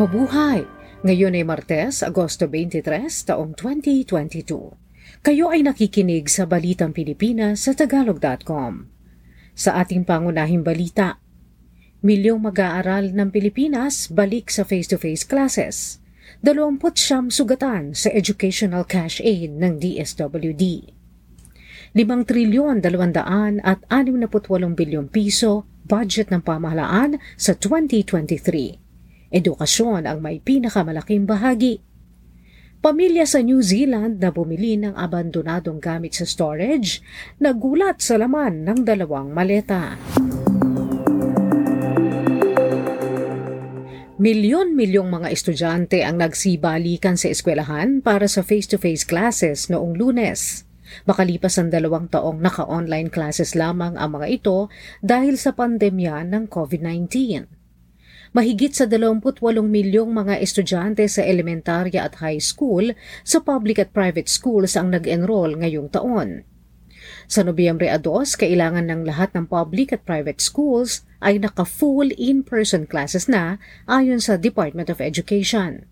Mabuhay! Ngayon ay Martes, Agosto 23, taong 2022. Kayo ay nakikinig sa Balitang Pilipinas sa Tagalog.com. Sa ating pangunahing balita, milyong mag-aaral ng Pilipinas balik sa face-to-face classes. 20 siyam sugatan sa Educational Cash Aid ng DSWD. 5 trilyon 200 at 68 bilyong piso budget ng pamahalaan sa 2023 Edukasyon ang may pinakamalaking bahagi. Pamilya sa New Zealand na bumili ng abandonadong gamit sa storage, nagulat sa laman ng dalawang maleta. Milyon-milyong mga estudyante ang nagsibalikan sa eskwelahan para sa face-to-face classes noong lunes. Makalipas ang dalawang taong naka-online classes lamang ang mga ito dahil sa pandemya ng COVID-19 mahigit sa 28 milyong mga estudyante sa elementarya at high school sa public at private schools ang nag-enroll ngayong taon. Sa Nobyembre 2, kailangan ng lahat ng public at private schools ay naka-full in-person classes na ayon sa Department of Education.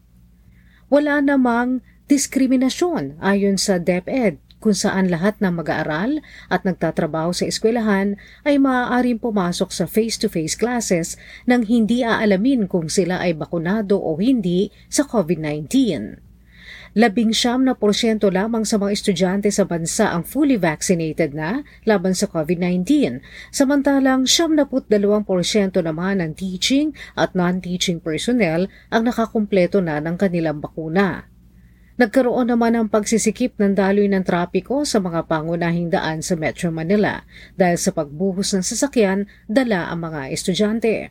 Wala namang diskriminasyon ayon sa DepEd kung saan lahat ng mag-aaral at nagtatrabaho sa eskwelahan ay maaaring pumasok sa face-to-face classes nang hindi aalamin kung sila ay bakunado o hindi sa COVID-19. Labing siyam na porsyento lamang sa mga estudyante sa bansa ang fully vaccinated na laban sa COVID-19, samantalang siyam na dalawang porsyento naman ng teaching at non-teaching personnel ang nakakumpleto na ng kanilang bakuna. Nagkaroon naman ng pagsisikip ng daloy ng trapiko sa mga pangunahing daan sa Metro Manila dahil sa pagbuhos ng sasakyan dala ang mga estudyante.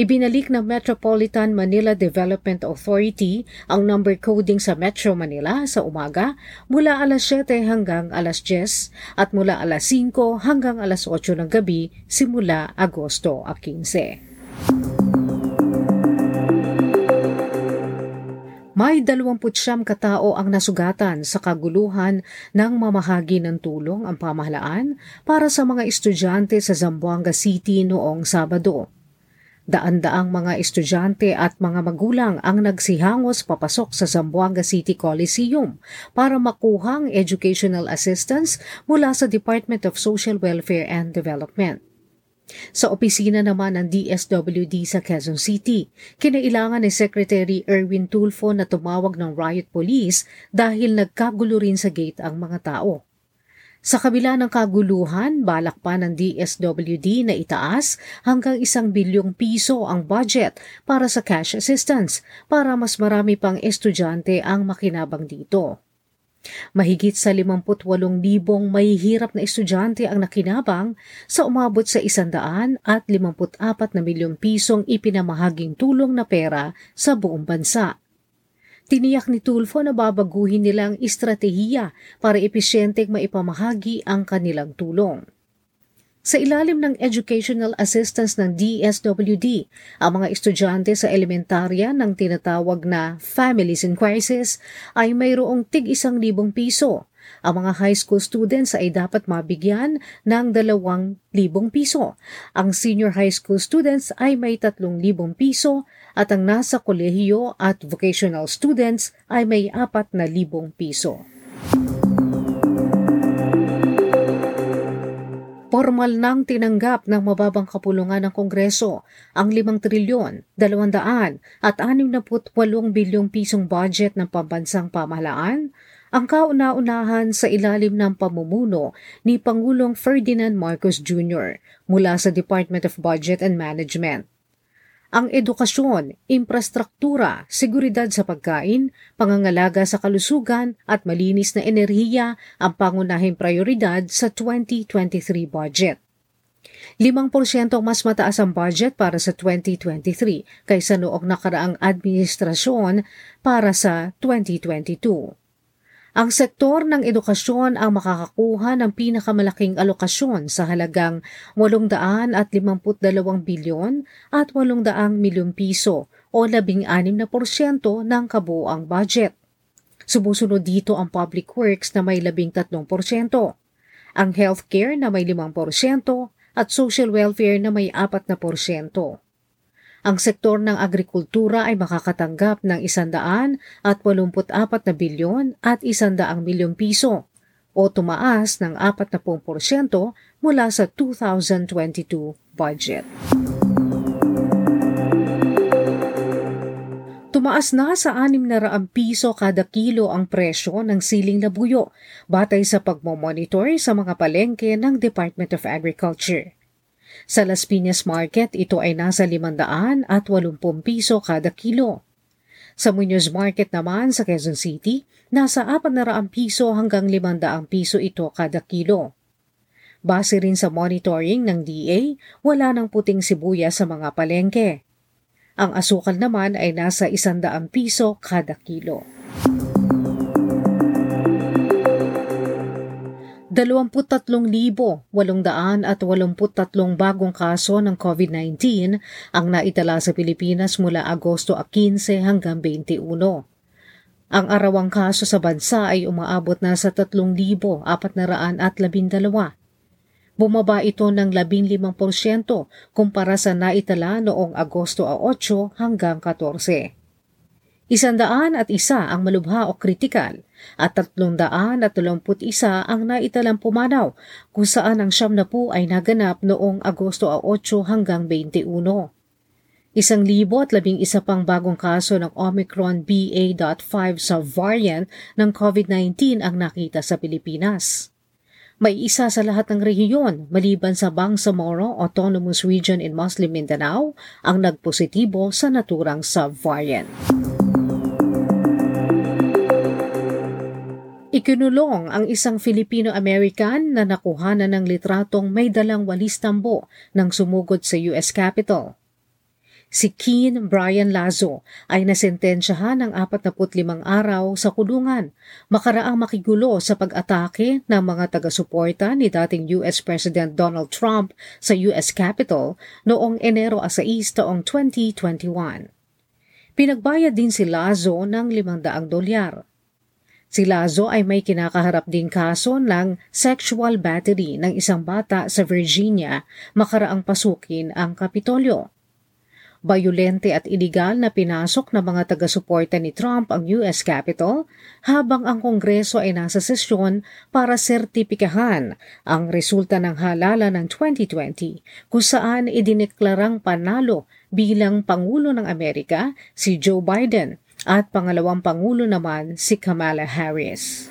Ibinalik ng Metropolitan Manila Development Authority ang number coding sa Metro Manila sa umaga mula alas 7 hanggang alas 10 at mula alas 5 hanggang alas 8 ng gabi simula Agosto 15. May 29 katao ang nasugatan sa kaguluhan ng mamahagi ng tulong ang pamahalaan para sa mga estudyante sa Zamboanga City noong Sabado. Daan-daang mga estudyante at mga magulang ang nagsihangos papasok sa Zamboanga City Coliseum para makuhang educational assistance mula sa Department of Social Welfare and Development. Sa opisina naman ng DSWD sa Quezon City, kinailangan ni Secretary Erwin Tulfo na tumawag ng riot police dahil nagkagulo rin sa gate ang mga tao. Sa kabila ng kaguluhan, balak pa ng DSWD na itaas hanggang isang bilyong piso ang budget para sa cash assistance para mas marami pang estudyante ang makinabang dito. Mahigit sa 58,000 mahihirap na estudyante ang nakinabang sa umabot sa 100 at 54 na milyong pisong ipinamahaging tulong na pera sa buong bansa. Tiniyak ni Tulfo na babaguhin nilang estratehiya para episyenteng maipamahagi ang kanilang tulong. Sa ilalim ng educational assistance ng DSWD, ang mga estudyante sa elementarya ng tinatawag na Families in Crisis ay mayroong tig isang libong piso. Ang mga high school students ay dapat mabigyan ng dalawang libong piso. Ang senior high school students ay may tatlong libong piso at ang nasa kolehiyo at vocational students ay may apat na libong piso. Formal nang tinanggap ng mababang kapulungan ng Kongreso ang 5 trilyon, 200 at 68 bilyong pisong budget ng pambansang pamahalaan, ang kauna-unahan sa ilalim ng pamumuno ni Pangulong Ferdinand Marcos Jr. mula sa Department of Budget and Management ang edukasyon, infrastruktura, seguridad sa pagkain, pangangalaga sa kalusugan at malinis na enerhiya ang pangunahing prioridad sa 2023 budget. 5% mas mataas ang budget para sa 2023 kaysa noong nakaraang administrasyon para sa 2022. Ang sektor ng edukasyon ang makakakuha ng pinakamalaking alokasyon sa halagang 852 bilyon at 800 milyong piso o 16% ng kabuoang budget. Sumusunod dito ang public works na may 13%, ang healthcare na may 5% at social welfare na may 4%. Ang sektor ng agrikultura ay makakatanggap ng 184 na bilyon at 100 milyong piso o tumaas ng 40% mula sa 2022 budget. Tumaas na sa 600 piso kada kilo ang presyo ng siling labuyo batay sa pagmomonitor sa mga palengke ng Department of Agriculture. Sa Las Piñas Market, ito ay nasa 500 at 80 piso kada kilo. Sa Muñoz Market naman sa Quezon City, nasa 400 piso hanggang 500 piso ito kada kilo. Base rin sa monitoring ng DA, wala ng puting sibuya sa mga palengke. Ang asukal naman ay nasa 100 piso kada kilo. 23,883 bagong kaso ng COVID-19 ang naitala sa Pilipinas mula Agosto 15 hanggang 21. Ang arawang kaso sa bansa ay umaabot na sa 3,412. Bumaba ito ng 15% kumpara sa naitala noong Agosto 8 hanggang 14. Isandaan at isa ang malubha o kritikal at tatlundaan at dalamput isa ang naitalang pumanaw kung saan ang siyam na po ay naganap noong Agosto 8 hanggang 21. Isang libo at labing isa pang bagong kaso ng Omicron BA.5 subvariant ng COVID-19 ang nakita sa Pilipinas. May isa sa lahat ng rehiyon maliban sa Bangsamoro Autonomous Region in Muslim Mindanao ang nagpositibo sa naturang subvariant. Ikinulong ang isang Filipino-American na nakuhanan ng litratong may dalang walis tambo nang sumugod sa US Capitol. Si Keen Brian Lazo ay nasentensyahan ng 45 araw sa kulungan makaraang makigulo sa pag-atake ng mga taga-suporta ni dating US President Donald Trump sa US Capitol noong Enero 6 taong 2021. Pinagbayad din si Lazo ng 500 dolyar. Si Lazo ay may kinakaharap din kaso ng sexual battery ng isang bata sa Virginia makaraang pasukin ang Kapitolyo. Bayolente at iligal na pinasok ng mga taga-suporta ni Trump ang US Capitol habang ang Kongreso ay nasa sesyon para sertipikahan ang resulta ng halala ng 2020 kung saan idineklarang panalo bilang Pangulo ng Amerika si Joe Biden at pangalawang pangulo naman si Kamala Harris.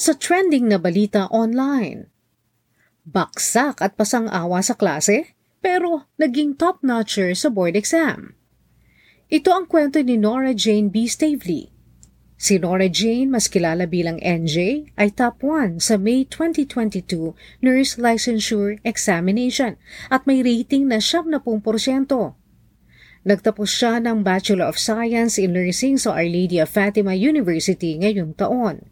Sa trending na balita online, baksak at pasang-awa sa klase pero naging top-notcher sa board exam. Ito ang kwento ni Nora Jane B. Stavely, Si Nora Jane, mas kilala bilang NJ, ay top 1 sa May 2022 Nurse Licensure Examination at may rating na 70%. Nagtapos siya ng Bachelor of Science in Nursing sa Our Lady of Fatima University ngayong taon.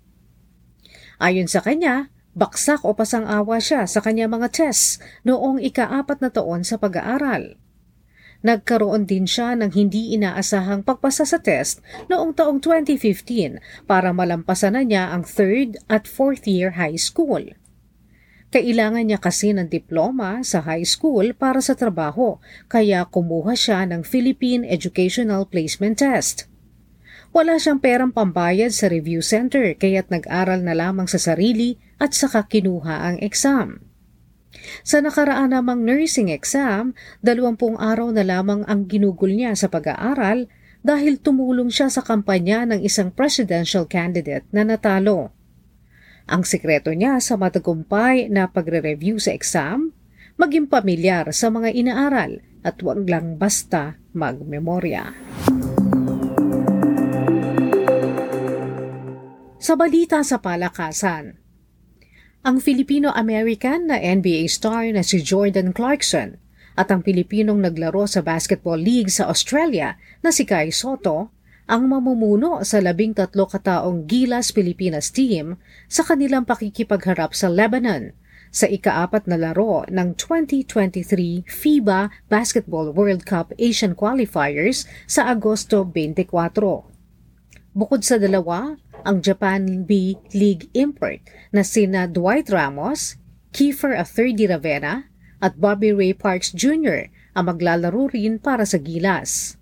Ayon sa kanya, baksak o pasang-awa siya sa kanya mga tests noong ikaapat na taon sa pag-aaral. Nagkaroon din siya ng hindi inaasahang pagpasa sa test noong taong 2015 para malampasan na niya ang third at fourth year high school. Kailangan niya kasi ng diploma sa high school para sa trabaho, kaya kumuha siya ng Philippine Educational Placement Test. Wala siyang perang pambayad sa review center kaya't nag-aral na lamang sa sarili at saka kinuha ang exam. Sa nakaraan namang nursing exam, dalawampung araw na lamang ang ginugol niya sa pag-aaral dahil tumulong siya sa kampanya ng isang presidential candidate na natalo. Ang sikreto niya sa matagumpay na pagre-review sa exam, maging pamilyar sa mga inaaral at huwag lang basta magmemorya. Sa balita sa palakasan, ang Filipino-American na NBA star na si Jordan Clarkson at ang Pilipinong naglaro sa Basketball League sa Australia na si Kai Soto ang mamumuno sa labing tatlo kataong Gilas Pilipinas team sa kanilang pakikipagharap sa Lebanon sa ikaapat na laro ng 2023 FIBA Basketball World Cup Asian Qualifiers sa Agosto 24. Bukod sa dalawa, ang Japan B League import na sina Dwight Ramos, Kiefer Atherdy Ravena, at Bobby Ray Parks Jr. ang maglalaro rin para sa Gilas.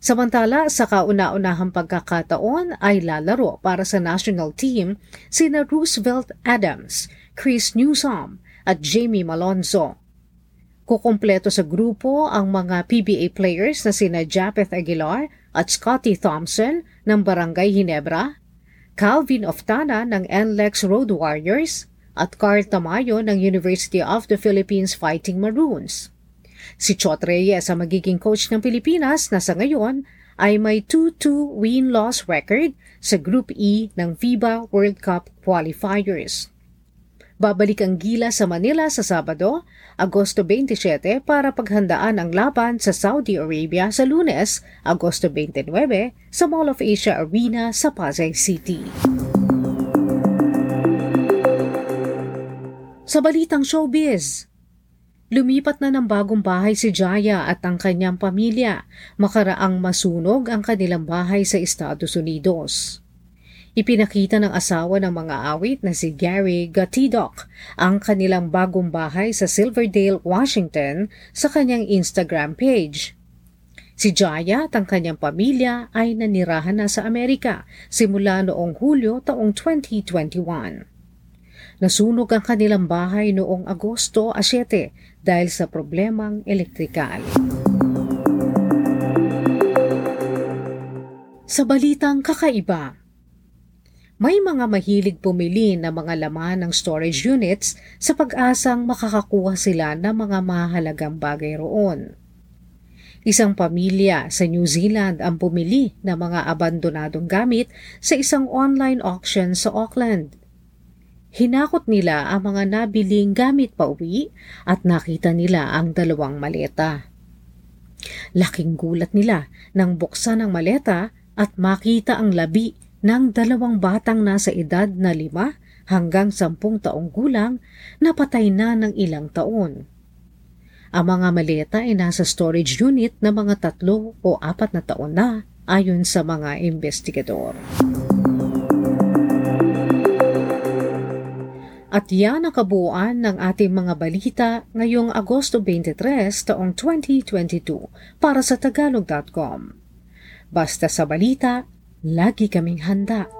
Samantala, sa kauna-unahang pagkakataon ay lalaro para sa national team sina Roosevelt Adams, Chris Newsom at Jamie Malonzo. Kukumpleto sa grupo ang mga PBA players na sina Japeth Aguilar at Scotty Thompson ng Barangay Hinebra, Calvin Oftana ng NLEX Road Warriors at Carl Tamayo ng University of the Philippines Fighting Maroons. Si Chot Reyes ang magiging coach ng Pilipinas na sa ngayon ay may 2-2 win-loss record sa Group E ng FIBA World Cup qualifiers. Babalik ang gila sa Manila sa Sabado, Agosto 27 para paghandaan ang laban sa Saudi Arabia sa Lunes, Agosto 29 sa Mall of Asia Arena sa Pasay City. Sa balitang showbiz, Lumipat na ng bagong bahay si Jaya at ang kanyang pamilya makaraang masunog ang kanilang bahay sa Estados Unidos. Ipinakita ng asawa ng mga awit na si Gary Gatidok ang kanilang bagong bahay sa Silverdale, Washington sa kanyang Instagram page. Si Jaya at ang kanyang pamilya ay nanirahan na sa Amerika simula noong Hulyo taong 2021. Nasunog ang kanilang bahay noong Agosto 7 dahil sa problemang elektrikal. Sa balitang kakaiba, may mga mahilig pumili ng mga laman ng storage units sa pag-asang makakakuha sila ng mga mahalagang bagay roon. Isang pamilya sa New Zealand ang pumili ng mga abandonadong gamit sa isang online auction sa Auckland. Hinakot nila ang mga nabiling gamit pa uwi at nakita nila ang dalawang maleta. Laking gulat nila nang buksan ang maleta at makita ang labi ng dalawang batang nasa edad na lima hanggang sampung taong gulang na patay na ng ilang taon. Ang mga maleta ay nasa storage unit na mga tatlo o apat na taon na ayon sa mga investigador. At yan ang kabuuan ng ating mga balita ngayong Agosto 23 taong 2022 para sa Tagalog.com. Basta sa balita, lagi kaming handa.